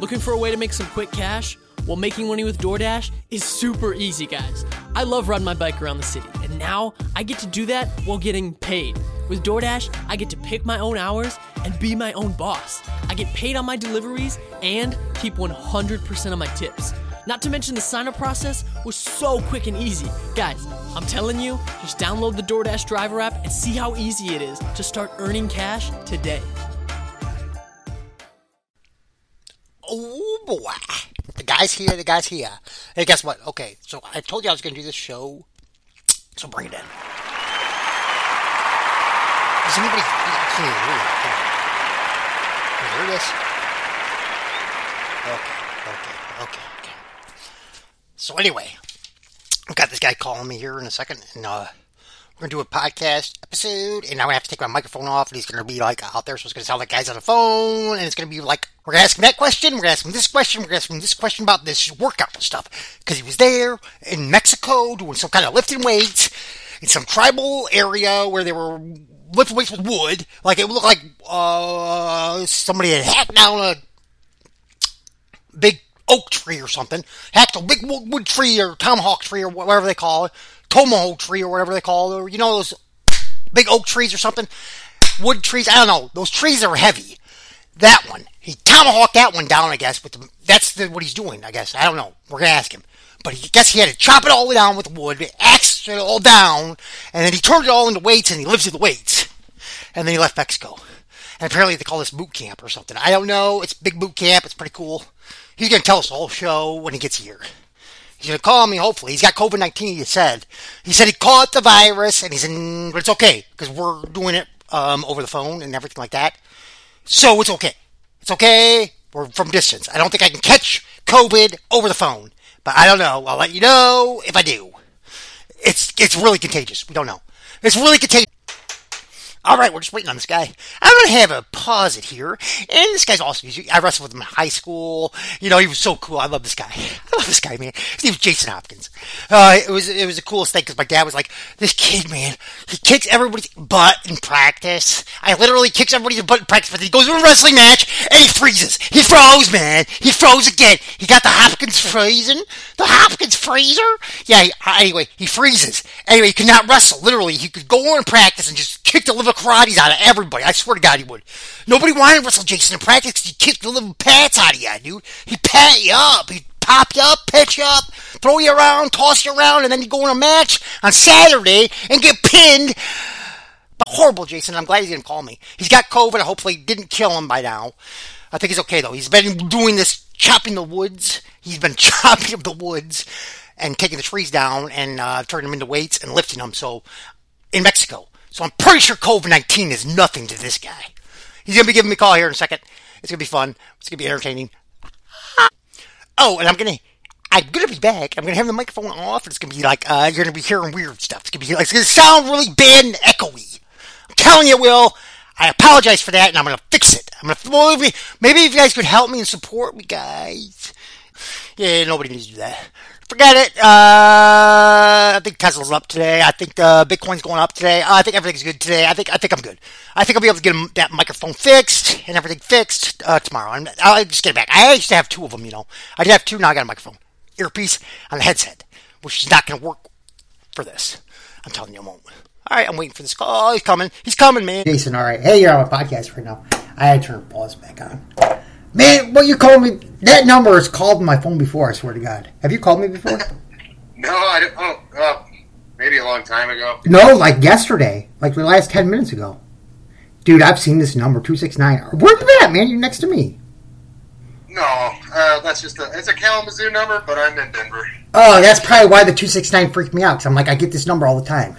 Looking for a way to make some quick cash? Well, making money with DoorDash is super easy, guys. I love riding my bike around the city, and now I get to do that while getting paid. With DoorDash, I get to pick my own hours and be my own boss. I get paid on my deliveries and keep 100% of my tips. Not to mention the sign up process was so quick and easy. Guys, I'm telling you, just download the DoorDash driver app and see how easy it is to start earning cash today. Oh boy. The guy's here, the guy's here. Hey, guess what? Okay, so I told you I was going to do this show, so bring it in. Does anybody. You hear it? This? Okay, okay, okay, okay. So, anyway, I've got this guy calling me here in a second, and uh, we're gonna do a podcast episode, and I'm gonna have to take my microphone off, and he's gonna be like out there, so it's gonna sound like guys on the phone, and it's gonna be like we're gonna ask him that question, we're gonna ask him this question, we're gonna ask him this question about this workout stuff, because he was there in Mexico doing some kind of lifting weights in some tribal area where they were lifting weights with wood, like it looked like uh, somebody had hacked down a big oak tree or something, hacked a big wood tree or tomahawk tree or whatever they call it, tomahawk tree or whatever they call it, or you know those big oak trees or something, wood trees. I don't know. Those trees are heavy. That one, he tomahawked that one down. I guess, but that's the, what he's doing. I guess I don't know. We're gonna ask him. But he guess he had to chop it all the way down with wood, axe it all down, and then he turned it all into weights, and he lifted the weights, and then he left Mexico. And apparently they call this boot camp or something. I don't know. It's big boot camp. It's pretty cool. He's to tell us the whole show when he gets here. He's going to call me, hopefully. He's got COVID 19, he said. He said he caught the virus, and he's in, but it's okay, because we're doing it um, over the phone and everything like that. So it's okay. It's okay. We're from distance. I don't think I can catch COVID over the phone, but I don't know. I'll let you know if I do. It's, it's really contagious. We don't know. It's really contagious. All right, we're just waiting on this guy. I'm going to have a pause it here. And this guy's awesome. I wrestled with him in high school. You know, he was so cool. I love this guy. I love this guy, man. His name was Jason Hopkins. Uh, it was, it was the coolest thing because my dad was like, this kid, man, he kicks everybody's butt in practice. I literally kicks everybody's butt in practice, but he goes to a wrestling match and he freezes. He froze, man. He froze again. He got the Hopkins freezing. The Hopkins freezer? Yeah, he, anyway, he freezes. Anyway, he could not wrestle. Literally, he could go on practice and just kick the liver karates out of everybody. I swear to God, he would. Nobody wanted to wrestle Jason in practice because he kicked the liver pants out of you, dude. He'd pat you up. He'd pop you up, pitch you up, throw you around, toss you around, and then you go in a match on Saturday and get pinned. But horrible, Jason. I'm glad he didn't call me. He's got COVID. Hopefully, didn't kill him by now. I think he's okay though. He's been doing this chopping the woods. He's been chopping up the woods and taking the trees down and uh, turning them into weights and lifting them. So in Mexico. So I'm pretty sure COVID 19 is nothing to this guy. He's going to be giving me a call here in a second. It's going to be fun. It's going to be entertaining. Oh, and I'm going to. I'm gonna be back. I'm gonna have the microphone off, and it's gonna be like uh, you're gonna be hearing weird stuff. It's gonna be like it's gonna sound really bad and echoey. I'm telling you, Will. I apologize for that, and I'm gonna fix it. I'm gonna maybe, maybe if you guys could help me and support me, guys. Yeah, nobody needs to do that forget it. Uh, I think Tesla's up today. I think uh, Bitcoin's going up today. I think everything's good today. I think I think I'm good. I think I'll be able to get that microphone fixed and everything fixed uh, tomorrow. i I'll just get it back. I used to have two of them, you know. I did have two. Now I got a microphone, earpiece, and a headset, which is not going to work for this. I'm telling you, I won't. All right, I'm waiting for this call. Oh, he's coming. He's coming, man. Jason, all right. Hey, you're on a podcast right now. I had to turn pause back on. Man, what you called me? That number has called my phone before. I swear to God. Have you called me before? no, I don't. Oh, uh, maybe a long time ago. No, like yesterday, like the last ten minutes ago. Dude, I've seen this number two six nine. Where you at, man? You're next to me. No, uh, that's just a it's a Kalamazoo number, but I'm in Denver. Oh, that's probably why the two six nine freaked me out. Cause I'm like, I get this number all the time.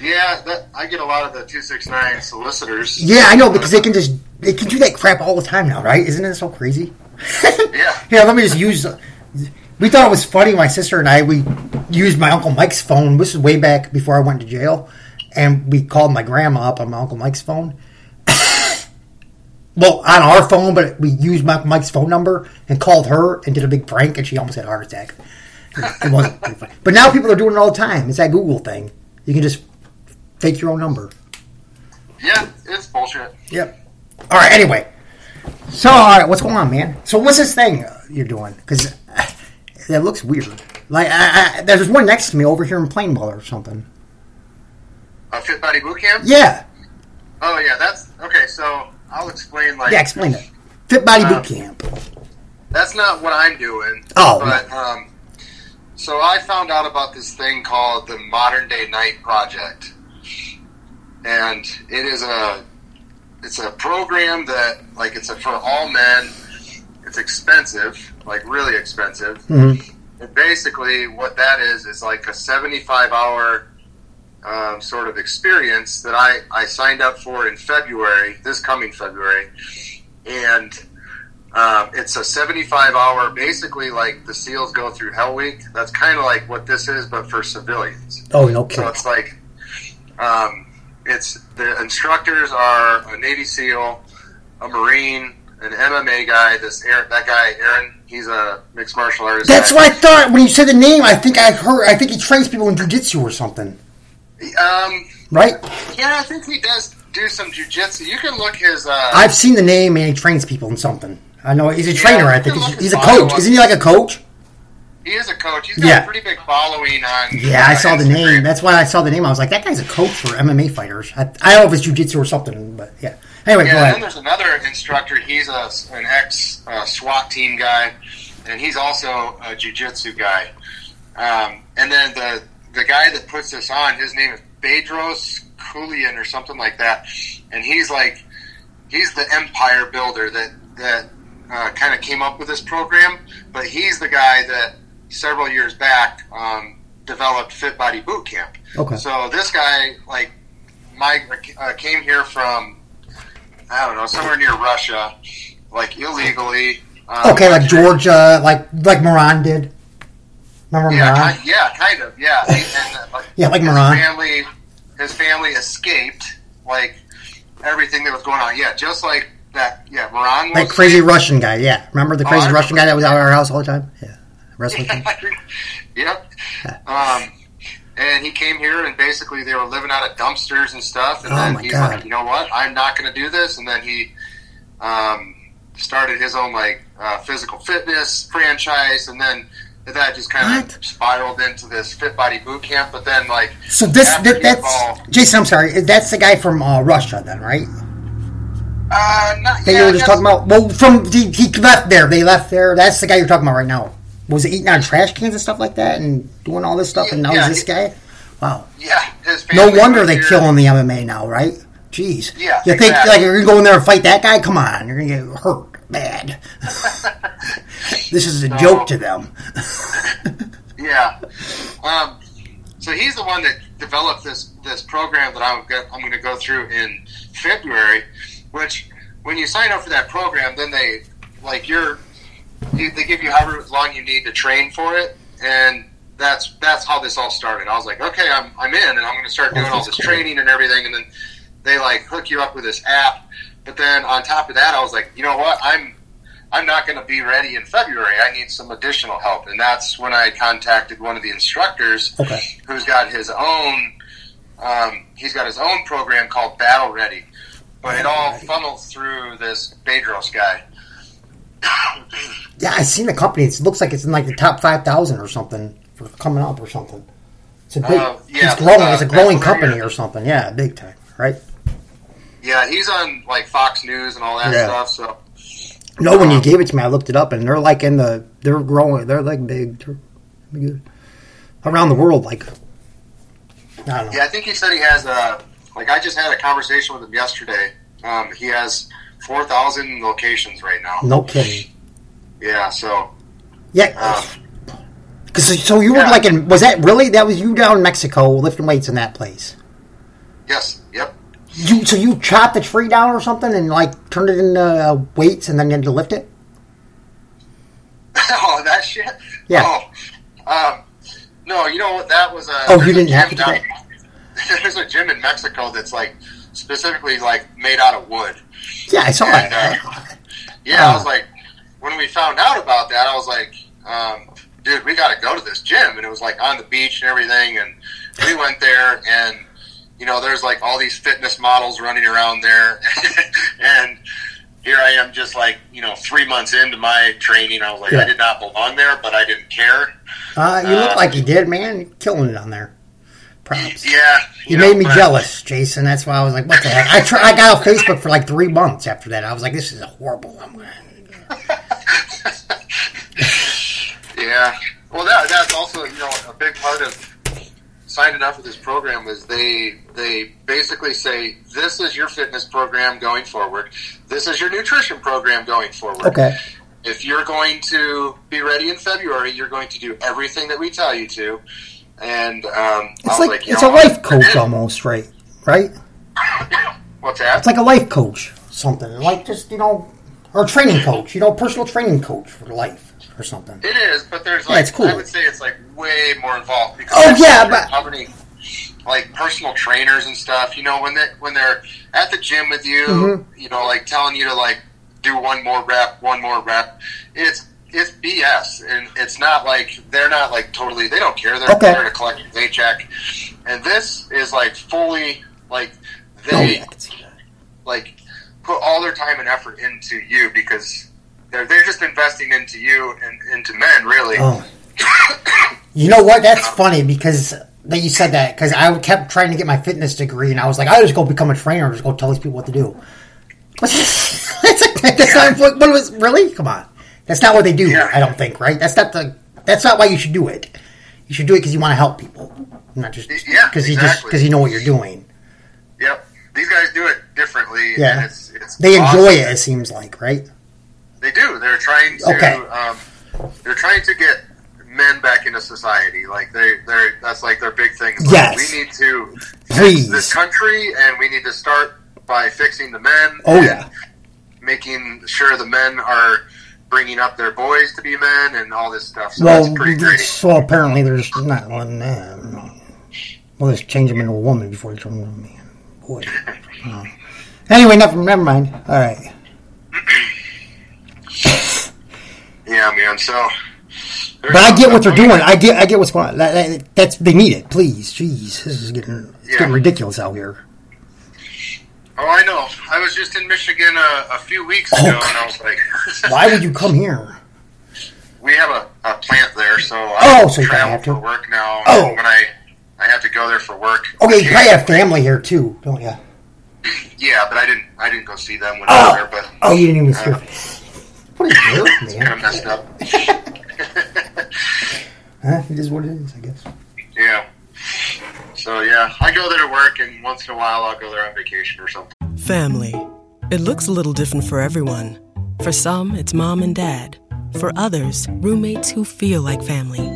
Yeah, that, I get a lot of the two six nine solicitors. Yeah, I know because they can just they can do that crap all the time now, right? Isn't it so crazy? yeah. Here, let me just use. We thought it was funny. My sister and I we used my uncle Mike's phone. This is way back before I went to jail, and we called my grandma up on my uncle Mike's phone. well, on our phone, but we used my Mike's phone number and called her and did a big prank, and she almost had a heart attack. It wasn't pretty funny. But now people are doing it all the time. It's that Google thing. You can just fake your own number. Yeah, it's bullshit. Yep. All right. Anyway, So, all right, what's going on, man? So, what's this thing uh, you're doing? Because it looks weird. Like, I, I, there's one next to me over here in Plainwell or something. A Fit Body Boot Camp? Yeah, Oh yeah, that's okay. So I'll explain. Like, yeah. Explain it. Fit Body Um, Boot Camp. that's not what I'm doing. Oh. but um, so I found out about this thing called the Modern Day Knight Project, and it is a it's a program that like it's a, for all men. It's expensive, like really expensive. Mhm. And basically, what that is is like a 75 hour um, sort of experience that I, I signed up for in February, this coming February. And um, it's a 75 hour, basically like the SEALs go through Hell Week. That's kind of like what this is, but for civilians. Oh, no So it's like, um, it's the instructors are a Navy SEAL, a Marine, an MMA guy. This Aaron, that guy Aaron, he's a mixed martial artist. That's guy. what I thought when you said the name. I think I heard. I think he trains people in jujitsu or something, Um, right? yeah, I think he does do some jujitsu. You can look his. Uh, I've seen the name and he trains people in something. I know he's a trainer. I think he's, he's a coach. Isn't he like a coach? He is a coach. He's got Yeah. a pretty big following on. Yeah, I saw the name. That's why I saw the name. I was like, that guy's a coach for MMA fighters. I, I don't know if it's jujitsu or something, but yeah. Anyway, Yeah, and then there's another instructor. He's a, an ex uh, SWAT team guy, and he's also a jujitsu guy. Um, and then the the guy that puts this on, his name is Bedros Keuilian or something like that, and he's like he's the empire builder that that uh, kind of came up with this program. But he's the guy that several years back um, developed Fit Body Boot Camp. Okay. So this guy, like, my uh, came here from I don't know somewhere near Russia, like illegally. Um, Okay, like Georgia, like like Moran did. Remember Yeah, Moran? ki- yeah, kind of. Yeah, and, uh, like, Yeah, like his Moran. family, his family escaped like everything that was going on. Yeah, just like that. Yeah, Moran Like crazy Russian guy, yeah. Remember the Oh, crazy I Russian guy that was out at our house all the time? Yeah. Wrestling. yep. Um, and he came here, and basically they were living out of dumpsters and stuff. And Oh, then he's God. like, you know what? I'm not going to do this. And then he um, started his own like uh, physical fitness franchise, and then that just kind What? of spiraled into this fit body boot camp. But then like, So this that, that's Jason. I'm sorry. That's the guy from uh, Russia, then, right? uh, not That yeah, you were just talking about. Well, from he, he left there. They left there. That's the guy you're talking about right now. Was it eating out of trash cans and stuff like that, and doing all this stuff? And now Yeah, he's this guy. Wow. Yeah, No wonder they kill in the MMA now, right? Jeez. Yeah, You think exactly. like you're gonna go in there and fight that guy? Come on, you're gonna get hurt bad. this is a No. joke to them. Yeah. Um, so he's the one that developed this this program that I'm I'm going to go through in February. Which, when you sign up for that program, then they like you're you, they give you however long you need to train for it, and that's that's how this all started. I was like, okay, I'm I'm in, and I'm going to start doing all this cool. training and everything, and then they like hook you up with this app. But then on top of that, I was like, you know what, I'm I'm not going to be ready in February. I need some additional help. And that's when I contacted one of the instructors Okay. who's got his own, um, he's got his own program called Battle Ready. But it all funnels through this Bedros guy. Yeah, I seen the company. It looks like it's in like the top five thousand or something for coming up or something. It's a big. Uh, yeah, it's growing. uh, it's a growing company or something. Yeah, big time. Right. Yeah, he's on like Fox News and all that Yeah. stuff. So No, when you gave it to me, I looked it up, and they're like in the. They're growing. They're like big. They're good. Around the world, like. I don't know. yeah, I think he said he has a like. I just had a conversation with him yesterday. Um, he has four thousand locations right now. No kidding. Yeah, so Yeah. um, Cause, so you were like in. Was that really? That was you down in Mexico lifting weights in that place. yes, yep. You so you chopped the tree down or something and like turned it into uh, weights and then you had to lift it. oh, that shit. Yeah. Oh, um, no, you know what? That was a. Oh, you didn't have gym to do down- There's a gym in Mexico that's like specifically like made out of wood. Yeah, I saw And, it. uh, Yeah, I was like, when we found out about that, I was like, um, dude, we got to go to this gym, and it was like on the beach and everything, and we went there, and you know, there's like all these fitness models running around there, and here I am, just like you know, three months into my training. I was like, Yeah. I did not belong there, but I didn't care. Uh, you look Uh, like you did, man. You're killing it on there. Props. Yeah, You know, made me jealous, Jason. That's why I was like, "What the heck?" I try, I got off Facebook for like three months after that. I was like, "This is a horrible." I'm gonna... Yeah. Well, that that's also you know a big part of signing up for this program is they they basically say this is your fitness program going forward. This is your nutrition program going forward. Okay. If you're going to be ready in February, you're going to do everything that we tell you to. And um, I It's was like, like, it's know, a life coach almost, right? Right? What's that? It's like a life coach, something like just you know, or a training coach. You know, personal training coach for life or something. It is, but there's Yeah, like it's cool. I would say it's like way more involved because Oh, yeah, but- company like personal trainers and stuff. You know when they when they're at the gym with you, Mm-hmm. you know, like telling you to like do one more rep, one more rep. It's it's BS, and it's not like they're not like totally. They don't care. They're Okay. there to collect your paycheck, and this is like fully like Oh, they yeah, I can see that. like put all their time and effort into you because they're they're just investing into you and into men really. Oh. You know what? That's funny because that you said that because I kept trying to get my fitness degree and I was like, I just go become a trainer, just go tell these people what to do. that's, like, that's not what, what was really. Come on, that's not what they do. Yeah. I don't think. Right? That's not the. That's not why you should do it. You should do it because you want to help people, not just Yeah, because you just because you know what you're doing. Yep, these guys do it differently. Yeah. and it's, it's They enjoy awesome. it. It seems like right. They do. They're trying to. Okay. Um, they're trying to get men back into society. Like they, they're that's like their big thing. Like, Yes. we need to Please. this country, and we need to start by fixing the men. Oh yeah. making sure the men are bringing up their boys to be men and all this stuff. So Well, that's pretty great. so apparently they're just not letting them. Well, just change them into a woman before you turn them into a man. Boy. Oh. Anyway, never, never mind. All right. Yeah, man. So, But I get what they're doing. I get, I get what's going on. That, that, that's they need it. Please, jeez, this is getting, it's Yeah. getting ridiculous out here. Oh, I know. I was just in Michigan a, a few weeks Oh, ago, and I was like, Why would you come here? we have a, a plant there, so Oh, I so you kinda travel have to. for work now. Oh. when I I have to go there for work. Okay, you have family here too, don't you? Yeah, but I didn't. I didn't go see them when I was Oh, there. But oh, you didn't even see. Uh, What are you kind of messed up. Huh? It is what it is, I guess. yeah. So yeah, I go there to work, and once in a while I'll go there on vacation or something. Family. It looks a little different for everyone. For some, it's mom and dad. For others, roommates who feel like family.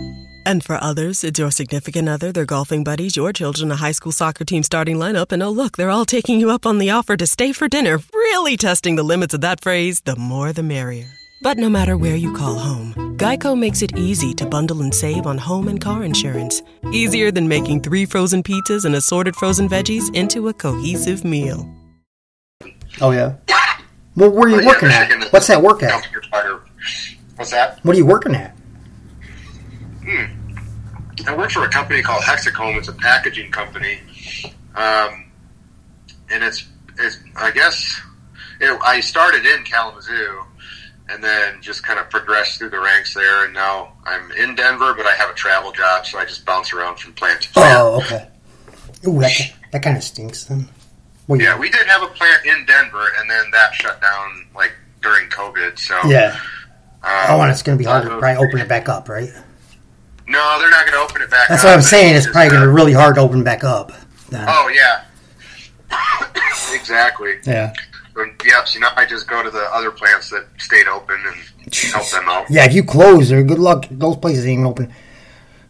And for others, it's your significant other, their golfing buddies, your children, a high school soccer team starting lineup, and oh, look, they're all taking you up on the offer to stay for dinner, really testing the limits of that phrase the more the merrier. But no matter where you call home, Geico makes it easy to bundle and save on home and car insurance. Easier than making three frozen pizzas and assorted frozen veggies into a cohesive meal. Oh yeah. Well, where are you But, yeah, working Michigan at? is What's that work at? What's that? What are you working at? I work for a company called Hexacomb. It's a packaging company, um, and it's it's I guess it, I started in Kalamazoo, and then just kind of progressed through the ranks there, and now I'm in Denver, but I have a travel job, so I just bounce around from plant to plant. Oh, okay. Ooh, that, that kind of stinks then. Well, Yeah, we did have a plant in Denver, and then that shut down like during COVID. So Yeah. um, Oh, and it's going to be hard to uh, probably open it back up, right? No, they're not going to open it back. That's up. what I'm saying. It's just, probably going to uh, be really hard to open back up. then. Oh yeah, exactly. Yeah. And, yep. So now I just go to the other plants that stayed open and help them out. Yeah, if you close there, good luck. Those places ain't open.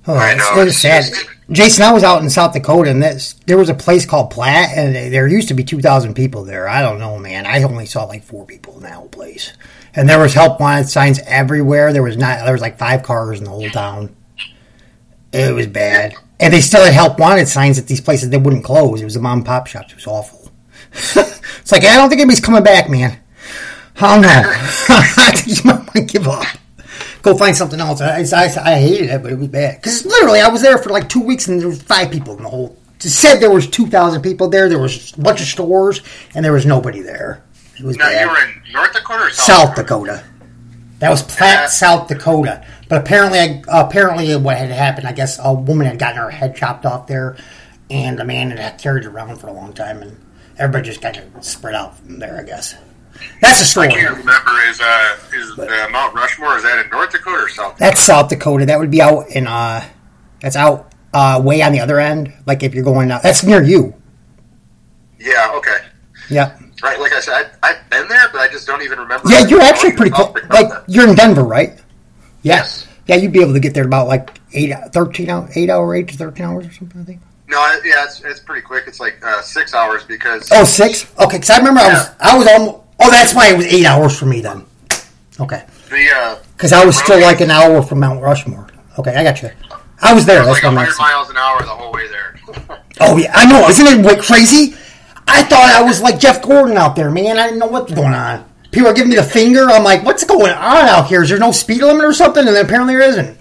Oh, I it's, know, it's it's sad. just- Jason, I was out in South Dakota, and that's, there was a place called Platte, and there used to be 2,000 people there. I don't know, man. I only saw like four people in that whole place. And there was help wanted signs everywhere. There was not. There was like five cars in the whole town. It was bad, and they still had help wanted signs at these places. They wouldn't close. It was the mom and pop shops. It was awful. it's like I don't think anybody's coming back, man. I don't know. I think you might want to give up. Go find something else. I, I, I hated it, but it was bad because literally I was there for like two weeks and there were five people in the whole. It said there was two thousand people there. There was a bunch of stores and there was nobody there. It was Now bad. you were in North Dakota or South, Dakota? South Dakota. That was Platte, Yeah. South Dakota. But apparently, apparently, what had happened, I guess, a woman had gotten her head chopped off there, and the man had carried it around for a long time, and everybody just kind of spread out from there. I guess that's the I story. can't remember. Is uh is the Mount Rushmore? Is that in North Dakota or South? That's South Dakota. That would be out in uh, that's out uh, way on the other end. Like if you're going out, that's near you. Yeah. Okay. Yeah, Right. Like I said, I, I've been there, but I just don't even remember. yeah. You're actually pretty close. Dakota. Like you're in Denver, right? Yeah. Yes. Yeah, you'd be able to get there about like eight, thirteen hour, eight hour, eight to thirteen hours or something. I think. No, yeah, it's, it's pretty quick. It's like uh, six hours because Oh, six? Okay, because I remember I was, I was almost, oh, that's why it was eight hours for me then. Okay. the uh, Because I was still like an hour from Mount Rushmore. Okay, I got you. I was there. it was That's like 100 miles an hour the whole way there. Oh, yeah, I know. Isn't it like, crazy? I thought I was like Jeff Gordon out there, man. I didn't know what was going on. People are giving me the finger. I'm like, what's going on out here? Is there no speed limit or something? And then apparently there isn't.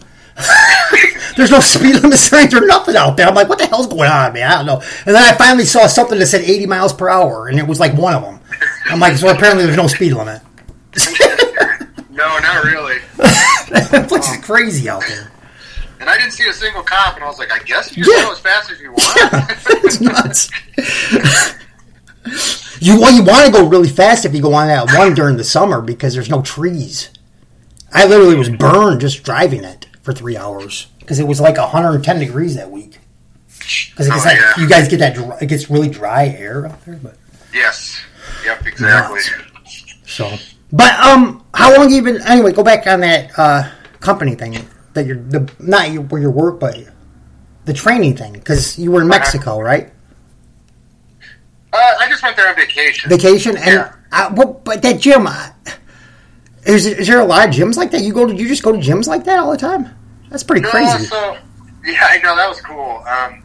There's no speed limit signs or nothing out there. I'm like, what the hell's going on, man? I don't know. And then I finally saw something that said 80 miles per hour, and it was like one of them. I'm like, so apparently there's no speed limit. no, not really. that place is crazy out there. And I didn't see a single cop, and I was like, I guess you Yeah. can go as fast as you want. it's nuts. you well, you want to go really fast if you go on that one during the summer because there's no trees. I literally was burned just driving it for three hours because it was like 110 degrees that week. Because Oh, like, yeah. you guys get that, dry, it gets really dry air out there. But yes. Yep. Exactly. so, but um, how long you been? Anyway, go back on that uh company thing that you're the not your, where your work, but the training thing because you were in Mexico, right? Uh, I just went there on vacation. vacation and Yeah. I, what, but that gym I, is, is there a lot of gyms like that you go to you just go to gyms like that all the time that's pretty No, crazy so yeah, I know that was cool. Um,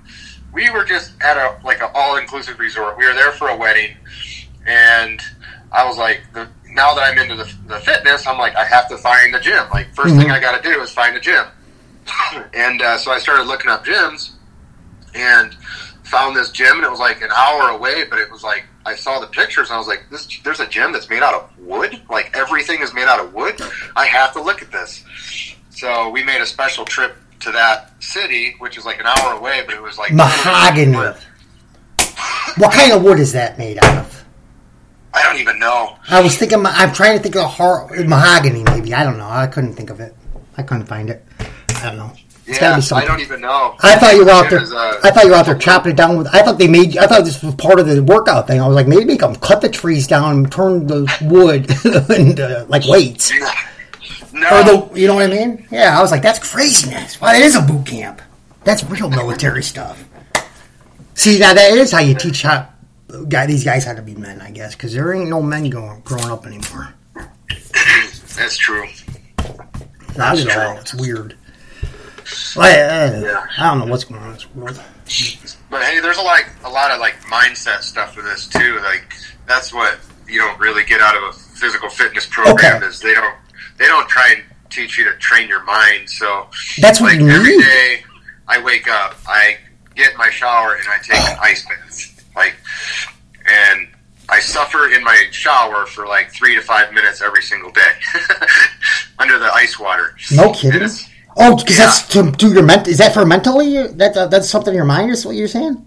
we were just at a like an all inclusive resort. We were there for a wedding, and I was like, the, now that I'm into the, the fitness, I'm like, I have to find a gym. Like, 1st thing I got to do is find a gym. and uh, so I started looking up gyms, and found this gym, and it was like an hour away, but it was like I saw the pictures, and I was like, this there's a gym that's made out of wood. Like everything is made out of wood. I have to look at this. So we made a special trip to that city, which is like an hour away, but it was like mahogany what kind of wood is that made out of I don't even know. I was thinking I'm trying to think of hard, mahogany maybe I don't know I couldn't think of it I couldn't find it I don't know it's gotta Yeah, be I don't even know. I thought you were out there. Uh, I thought you were out there chopping it down with. I thought they made. I thought this was part of the workout thing. I was like, maybe make them cut the trees down, and turn the wood into like weights. No, Or the, you know what I mean? Yeah, I was like, that's craziness. Well, it is a boot camp. That's real military stuff. See, now that is how you teach how guy these guys how to be men, I guess, because there ain't no men going growing up anymore. that's true. Not at true. all. It's weird. Yeah. I don't know what's going on in this world. But hey, there's a like a lot of like mindset stuff with this too. Like that's what you don't really get out of a physical fitness program Okay. is they don't they don't try and teach you to train your mind. So That's what like you every need. day I wake up, I get in my shower and I take an ice bath. Like and I suffer in my shower for like three to five minutes every single day under the ice water. No kidding. it's- Oh, because Yeah. that's to do your ment. Is that for mentally? That uh, that's something in your mind. Is what you're saying?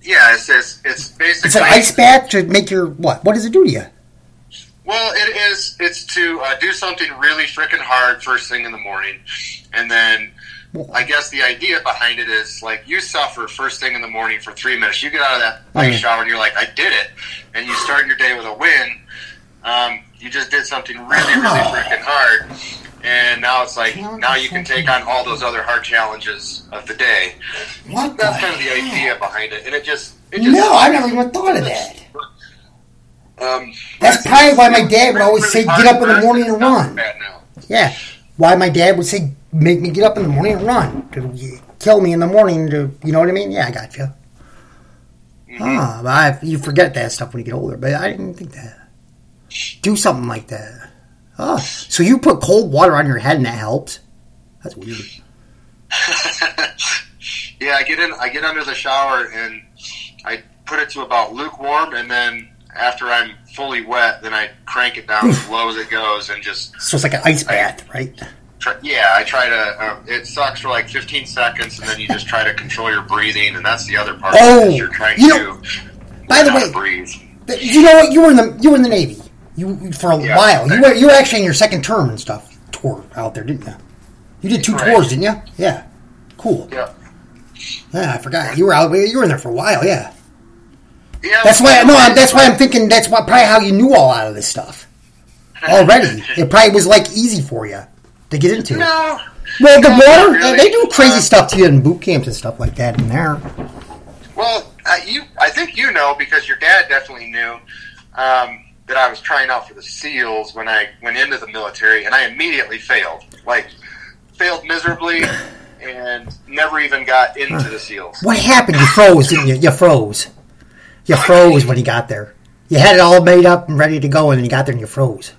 Yeah, it's it's, it's basically It's an ice bath to make your what? What does it do to you? Well, it is. It's to uh, do something really freaking hard first thing in the morning, and then I guess the idea behind it is like you suffer first thing in the morning for three minutes. You get out of that ice Mhm. shower and you're like, I did it, and you start your day with a win. Um, you just did something really, really freaking hard, and now it's like now you can take on all those other hard challenges of the day. What? That's kind of the idea behind it, and it just it just No, I never even thought of that. Um, That's probably why my dad would always say, "Get up in the morning and run." Yeah, why my dad would say, "Make me get up in the morning and run to kill me in the morning." To you know what I mean? Yeah, I got you. Ah, but I, you forget that stuff when you get older. But I didn't think that. Do something like that. So you put cold water on your head and that helps? That's weird. yeah, I get in. I get under the shower and I put it to about lukewarm, and then after I'm fully wet, then I crank it down as low as it goes and just So it's like an ice bath, right? try, yeah, I try to. Um, it sucks for like 15 seconds, and then you just try to control your breathing, and that's the other part. Oh, of it, is you're trying you to. by the way- breathe. You know what? You were in the you were in the Navy. You for a Yeah. while. You were you were actually in your second term and stuff. Tour out there, didn't you? You did two Right. tours, didn't you? Yeah. Cool. Yeah, Yeah, I forgot. You were out. You were in there for a while. Yeah. yeah. That's why. No, I'm, that's why I'm thinking. That's why probably how you knew all out of this stuff already. It probably was like easy for you to get into. No. Well, the No, water. really. They do crazy Uh, stuff to you in boot camps and stuff like that in there. Well, uh, you, I think you know because your dad definitely knew um, that I was trying out for the SEALs when I went into the military, and I immediately failed. Like, failed miserably, and never even got into the SEALs. What happened? You froze, didn't you? You froze. You froze when you got there. You had it all made up and ready to go, and then you got there and you froze.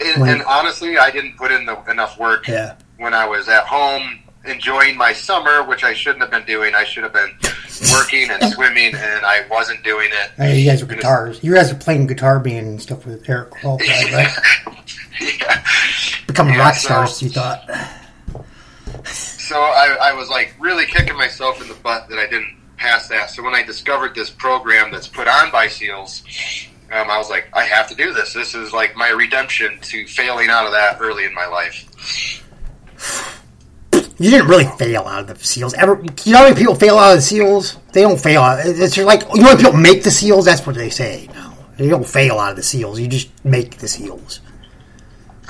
And, and honestly, I didn't put in the, enough work Yeah. when I was at home enjoying my summer, which I shouldn't have been doing. I should have been working and swimming, and I wasn't doing it. Hey, you guys were guitars. You guys were playing guitar band and stuff with Eric Qualford, right? yeah. Becoming Yeah, rock so- stars, you thought. So I, I was like really kicking myself in the butt that I didn't pass that. So when I discovered this program that's put on by SEALs, um, I was like, I have to do this. This is like my redemption to failing out of that early in my life. You didn't really fail out of the SEALs. Ever? You know how many people fail out of the SEAls? They don't fail out. It's just like you know how people make the SEAls. That's what they say. No, they don't fail out of the SEAls. You just make the SEAls.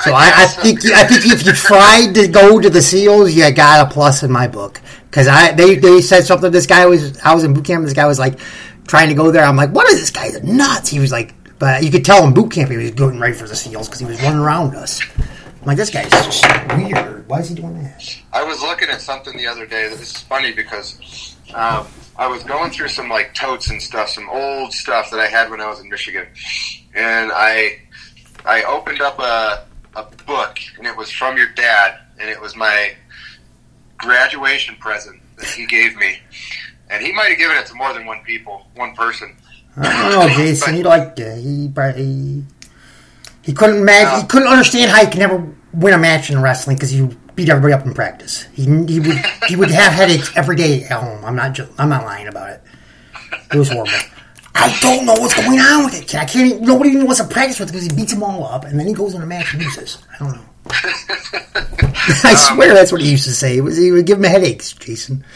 So I, I guess, think I think if you tried to go to the SEALs, you got a plus in my book because I they, they said something. This guy was I was in boot camp. This guy was like trying to go there. I'm like, what is this guy? He's nuts. He was like, but you could tell in boot camp he was going right for the SEAls because he was running around us. I'm like, this guy's just weird. Why is he doing that? I was looking at something the other day. This is funny because um, I was going through some like totes and stuff, some old stuff that I had when I was in Michigan, and I I opened up a a book, and it was from your dad, and it was my graduation present that he gave me, and he might have given it to more than one people, one person. I don't know, Jason. He liked it. He probably he couldn't imagine. He couldn't understand how he could never win a match in wrestling because he beat everybody up in practice. He, he would he would have headaches every day at home. I'm not ju- I'm not lying about it. It was horrible. I don't know what's going on with it. I can't. Even, nobody even wants to practice with it because he beats them all up, and then he goes in a match and loses. I don't know. I um, swear that's what he used to say. It was he would give him headaches, Jason.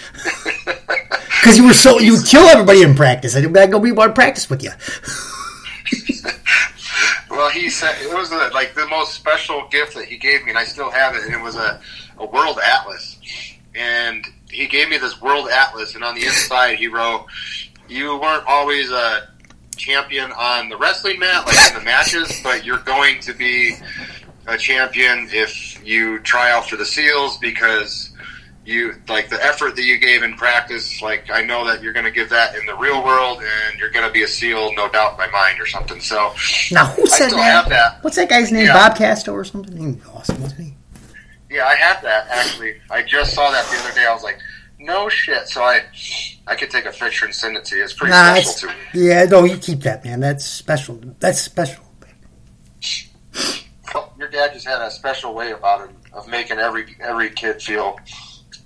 Because you were so you would kill everybody in practice. I'd be like, nobody want to practice with you. Well, he said it was a, like the most special gift that he gave me, and I still have it. And it was a, a world atlas, and he gave me this world atlas, and on the inside he wrote, "You weren't always a champion on the wrestling mat, like in the matches, but you're going to be a champion if you try out for the SEALs because." You like the effort that you gave in practice. Like I know that you're going to give that in the real world, and you're going to be a SEAL, no doubt in my mind, or something. So Now, who said that? that. What's that guy's name? Yeah. Bob Casto or something? Awesome, wasn't he? Yeah, I have that actually. I just saw that the other day. I was like, no shit. So I, I could take a picture and send it to you. It's pretty Nah, special it's, to me. yeah, no, you keep that, man. That's special. That's special. Well, Your dad just had a special way about him of making every every kid feel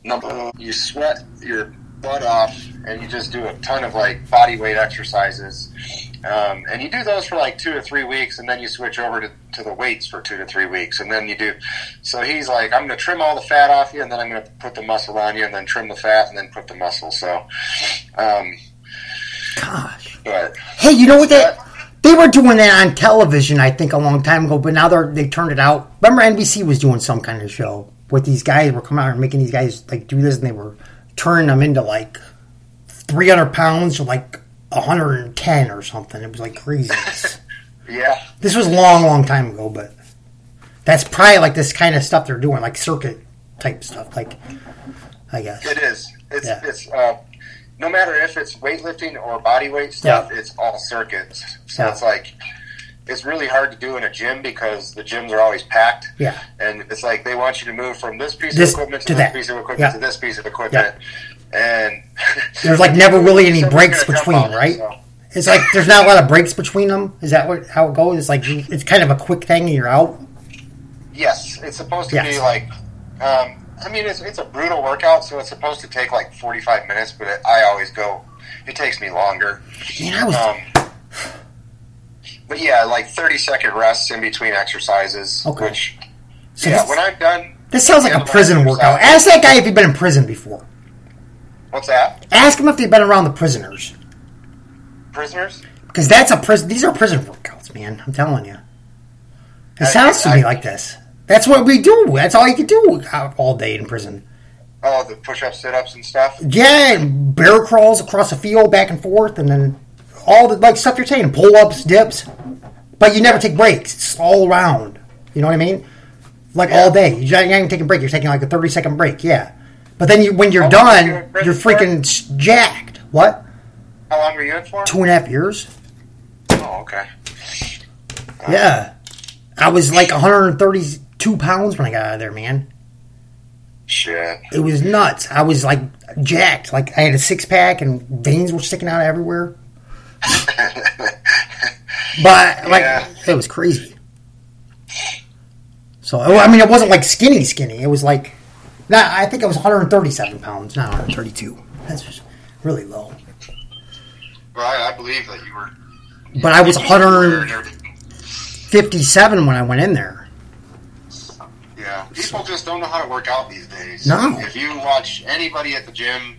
number. You sweat your butt off, and you just do a ton of like body weight exercises. Um, and you do those for like two to three weeks, and then you switch over to, to the weights for two to three weeks, and then you do. So he's like, I'm going to trim all the fat off you, and then I'm going to put the muscle on you, and then trim the fat, and then put the muscle. So, um, Gosh. but Hey, you know what? That they were doing that on television, I think, a long time ago, but now they're they turned it out. Remember, NBC was doing some kind of show with these guys were coming out and making these guys like do this, and they were turning them into like 300 pounds to like 110 or something. It was like crazy. yeah, this was a long, long time ago, but that's probably like this kind of stuff they're doing, like circuit type stuff. Like, I guess. It is. It's Yeah. it's uh, no matter if it's weightlifting or body weight stuff, it's all circuits. So Yeah. it's like it's really hard to do in a gym because the gyms are always packed. Yeah. And it's like they want you to move from this piece This of equipment to, to this that. piece of equipment Yeah. to this piece of equipment. And There's like never really any breaks between, on right? so. It's like there's not a lot of breaks between them. Is that what how it goes? It's like it's kind of a quick thing and you're out. Yes, it's supposed to Yes. be like. Um, I mean, it's it's a brutal workout, so it's supposed to take like forty five minutes. But it, I always go. It takes me longer. Man, I was Um, but yeah, like thirty second rests in between exercises. Okay. Which so yeah, when I'm done. this sounds like a the end of my prison workout. Ask that guy if he's been in prison before. What's that? Ask him if they've been around the prisoners Prisoners? because that's a prison. These are prison workouts, man. I'm telling you. It I- sounds to I- me like this. That's what we do. That's all you can do all day in prison. Oh, the push up, sit ups, and stuff. Yeah, and bear crawls across the field back and forth, and then all the like stuff you're saying, pull ups, dips. But you never take breaks. It's all around. You know what I mean? Like all day. You're not even taking a break. You're taking like a 30 second break. Yeah. But then you, when you're How were you done, you're freaking s- jacked. What? How long were you in for? Two and a half years? Oh, okay. Uh, yeah. I was like 132 pounds when I got out of there, man. Shit. It was nuts. I was like jacked. Like I had a six pack and veins were sticking out everywhere. But like Yeah. it was crazy. So oh, I mean, it wasn't like skinny, skinny. It was like, nah, I think it was 137 pounds, not 132. That's just really low. Well, I, I believe that you were. But I was 157 when I went in there. Yeah, people just don't know how to work out these days. No. If you watch anybody at the gym,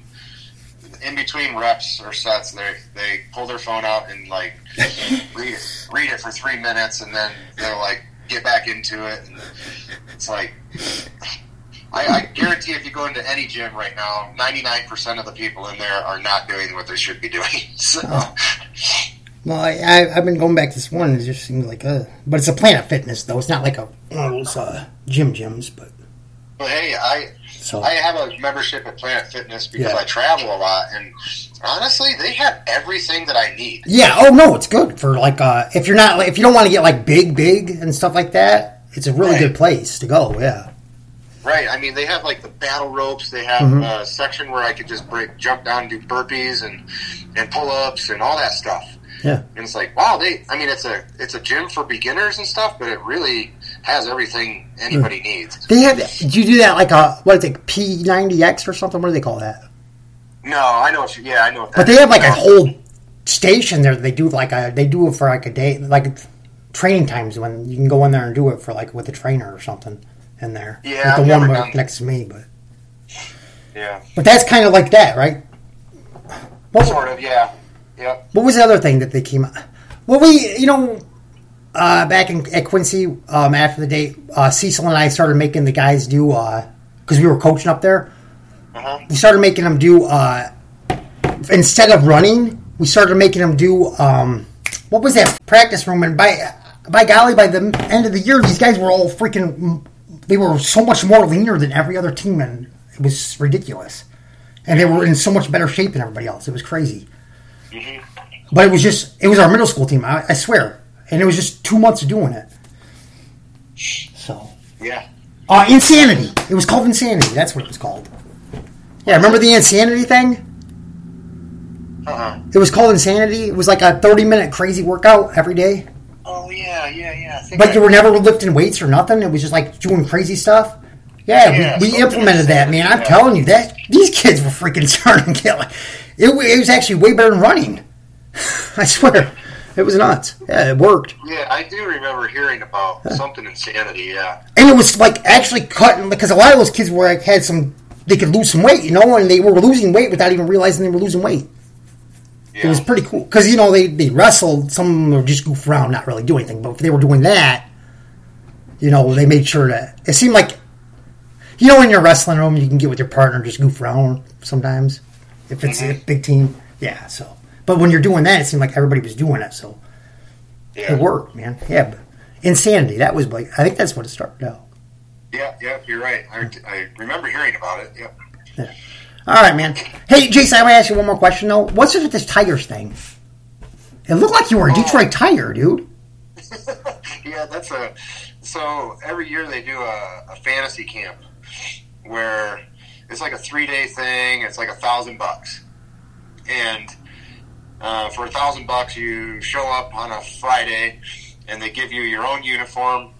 in between reps or sets, they they pull their phone out and like read it, read it for three minutes, and then they'll like get back into it. And it's like. I, I guarantee if you go into any gym right now, 99% of the people in there are not doing what they should be doing. So, Well, I, I, I've been going back to this one. It just seems like a, but it's a Planet Fitness though. It's not like a one of those uh, gym gyms. But but hey, I so I have a membership at Planet Fitness because Yeah. I travel a lot, and honestly, they have everything that I need. yeah. Oh no, it's good for like uh, if you're not like if you don't want to get like big, big and stuff like that. It's a really Right. good place to go. Yeah. Right. I mean, they have like the battle ropes. They have Mhm. a section where I could just break, jump down, and do burpees and and pull ups and all that stuff. Yeah. And it's like, wow, they. I mean, it's a it's a gym for beginners and stuff, but it really has everything hmm. anybody needs. They have. Did you do that like a what is it P90X or something? What do they call that? No, I know what you. Yeah, I know what that. But they have like a uh, whole station there. They do like a they do it for like a day, like training times when you can go in there and do it for like with a trainer or something in there. Yeah, like I've the never one next to me, but Yeah, but that's kind of like that, right? What, sort of. Yeah. Yep. what was the other thing that they came out? Well, we you know. Uh, back in, at Quincy, um, after the date, uh, Cecil and I started making the guys do because we were coaching up there. Uh-huh. we started making them do uh, instead of running, we started making them do um, what was that practice room? And by by golly, by the end of the year, these guys were all freaking. They were so much more leaner than every other team, and it was ridiculous. And they were in so much better shape than everybody else. It was crazy. But it was just it was our middle school team. I, I swear, and it was just two months of doing it. So. Yeah. Uh, Insanity. It was called Insanity. That's what it was called. Yeah, remember the Insanity thing? Uh huh. It was called Insanity. It was like a 30 minute crazy workout every day. Oh yeah, yeah, yeah. But I- you were never lifting weights or nothing. It was just like doing crazy stuff. Yeah, Yeah, we, we implemented that, man. I'm yeah. telling you that these kids were freaking starting to get it, it was actually way better than running. I swear, it was nuts. Yeah, it worked, Yeah, I do remember hearing about something insanity. Yeah. and it was like actually cutting because a lot of those kids were like had some they could lose some weight, you know, and they were losing weight without even realizing they were losing weight. Yeah. It was pretty cool because you know they they wrestled. Some of them would just goof around, not really do anything. But if they were doing that, you know, they made sure that it seemed like, you know, in your wrestling room, you can get with your partner just goof around sometimes if it's a mm-hmm. big team. Yeah. So, but when you're doing that, it seemed like everybody was doing it, so yeah. it worked, man. Yeah. But insanity. That was like I think that's what it started out. Yeah, yeah, you're right. I, I remember hearing about it. Yep. All right, man. Hey, Jason, I want to ask you one more question though. What's it with this Tigers thing? It looked like you were a Detroit Tiger, dude. yeah, that's a. So every year they do a, a fantasy camp where it's like a three day thing. It's like a thousand bucks, and Uh, for a thousand bucks, you show up on a Friday, and they give you your own uniform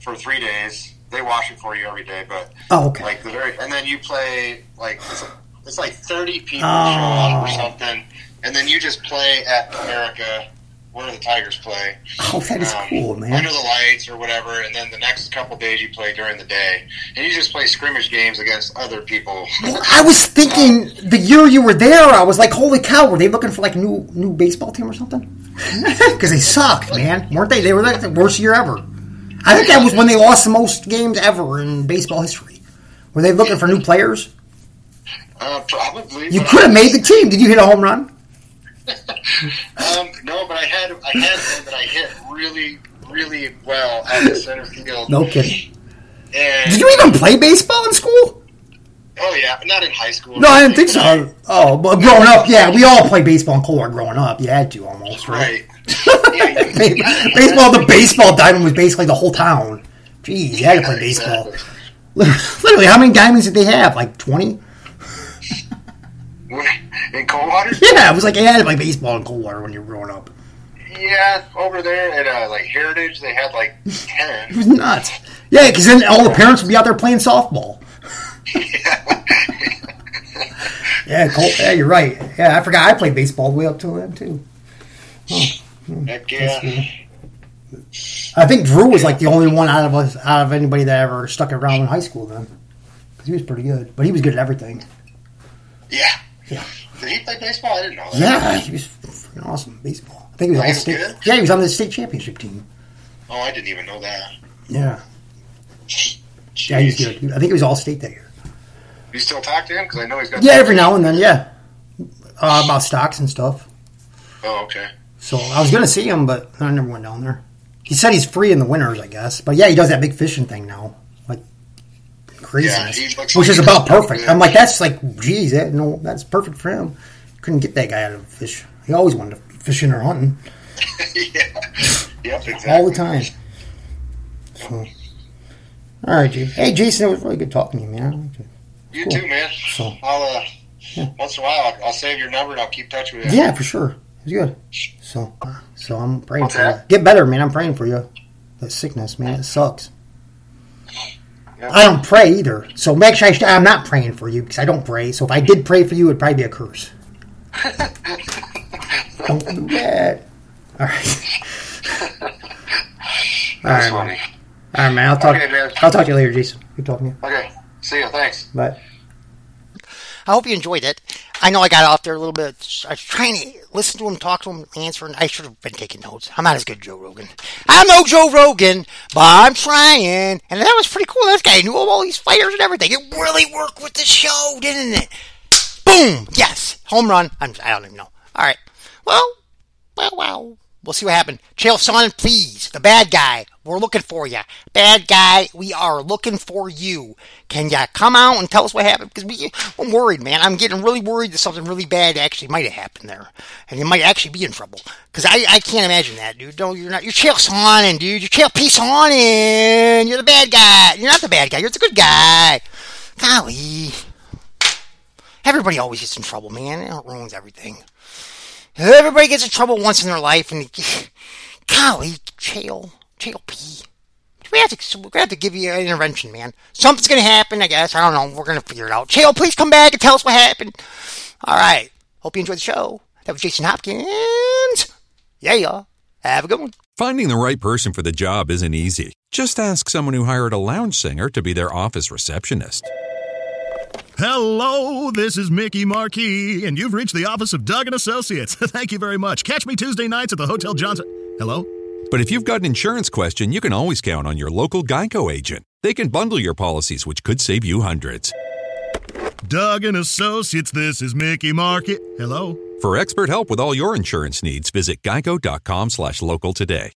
for three days. They wash it for you every day, but Oh, okay. like the very, and then you play like it's, it's like thirty people Oh. show up or something, and then you just play at America where the Tigers play. Oh, that is um, cool, man. Under the lights or whatever, and then the next couple days you play during the day, and you just play scrimmage games against other people. Well, I was thinking the year you were there, I was like, holy cow, were they looking for like a new new baseball team or something? Because they sucked, man, weren't they? They were like the worst year ever. I think that was when they lost the most games ever in baseball history. Were they looking for new players? uh, probably. You could have made the team. Did you hit a home run? Um, no, but I had I had one that I hit really, really well at of center field. No kidding. And, Did you even play baseball in school? Oh yeah, not in high school. No, I didn't think so. Oh, but growing up, yeah, we all played baseball in Kohler growing up. You had to almost, right? Right. Yeah, baseball, the baseball diamond was basically the whole town. Jeez, you had to play baseball. Literally, how many diamonds did they have? Like 20? In Coldwater? Yeah, it was like, you had play baseball in Kohler when you were growing up. Yeah, over there at uh, like Heritage, they had like ten. It was nuts. Yeah, because then all the parents would be out there playing softball. Yeah, Col- yeah, you're right. Yeah, I forgot I played baseball the way up to then, too. Heck yeah. I think Drew was like the only one out of us, out of anybody that ever stuck around in high school then. Because he was pretty good. But he was good at everything. Yeah. Yeah. Did he play baseball? I didn't know that. Yeah, he was freaking awesome baseball. I think he was Oh, all state. good? Yeah, he was on the state championship team. Oh, I didn't even know that. Yeah, yeah, he's good. I think he was all state that year. You still talk to him? Because I know he's got. Yeah, every now and then. Yeah, uh, about stocks and stuff. Oh, okay. So I was gonna see him, but I never went down there. He said he's free in the winters, I guess. But yeah, he does that big fishing thing now, craziness, looks which is about perfect. good. I'm like, that's like, geez, that, no, that's perfect for him. Couldn't get that guy out of fish. He always wanted to fish fishing or hunting yeah. Yep. Exactly. all the time. So, all right, Jay. Hey, Jason, it was really good talking to you, man. You Cool. too, man. So- I'll uh, Yeah. once in a while I'll, I'll save your number and I'll keep touch with you. Yeah, for sure. It's good. So, so I'm praying What's for you. Get better, man. I'm praying for you. That sickness, man, it sucks. Yeah. I don't pray either. So actually, I should, I'm not praying for you because I don't pray. So if I did pray for you, it'd probably be a curse. don't do that. All right. All That's right, funny. man. All right, man. I'll talk. Okay. I'll talk to you later, Jason. Good talking to you. Okay. See you. Thanks. Bye. I hope you enjoyed it. I know I got off there a little bit. I was trying to listen to him, talk to him, answer, and I should have been taking notes. I'm not as good as Joe Rogan. I'm no Joe Rogan, but I'm trying. And that was pretty cool. This guy knew all these fighters and everything. It really worked with the show, didn't it? Boom! Yes! Home run. I'm, I don't even know. All right. Well, well, well. We'll see what happened. Chael Sonnen, please. The bad guy. We're looking for you. Bad guy, we are looking for you. Can ya come out and tell us what happened? Because we, I'm worried, man. I'm getting really worried that something really bad actually might have happened there. And you might actually be in trouble. Because I, I can't imagine that, dude. No, you're not. You're Chael Sonnen, dude. You're Chael P. Sonnen. You're the bad guy. You're not the bad guy. You're the good guy. Golly. Everybody always gets in trouble, man. It ruins everything. Everybody gets in trouble once in their life, and golly, Chael, Chael P. We have to, we have to give you an intervention, man. Something's gonna happen, I guess. I don't know. We're gonna figure it out. Chael, please come back and tell us what happened. All right. Hope you enjoyed the show. That was Jason Hopkins. Yeah, yeah. Have a good one. Finding the right person for the job isn't easy. Just ask someone who hired a lounge singer to be their office receptionist. Hello, this is Mickey Marquis, and you've reached the office of Doug and Associates. Thank you very much. Catch me Tuesday nights at the Hotel Johnson. Hello? But if you've got an insurance question, you can always count on your local Geico agent. They can bundle your policies, which could save you hundreds. Doug and Associates, this is Mickey Marquis. Hello? For expert help with all your insurance needs, visit geico.com slash local today.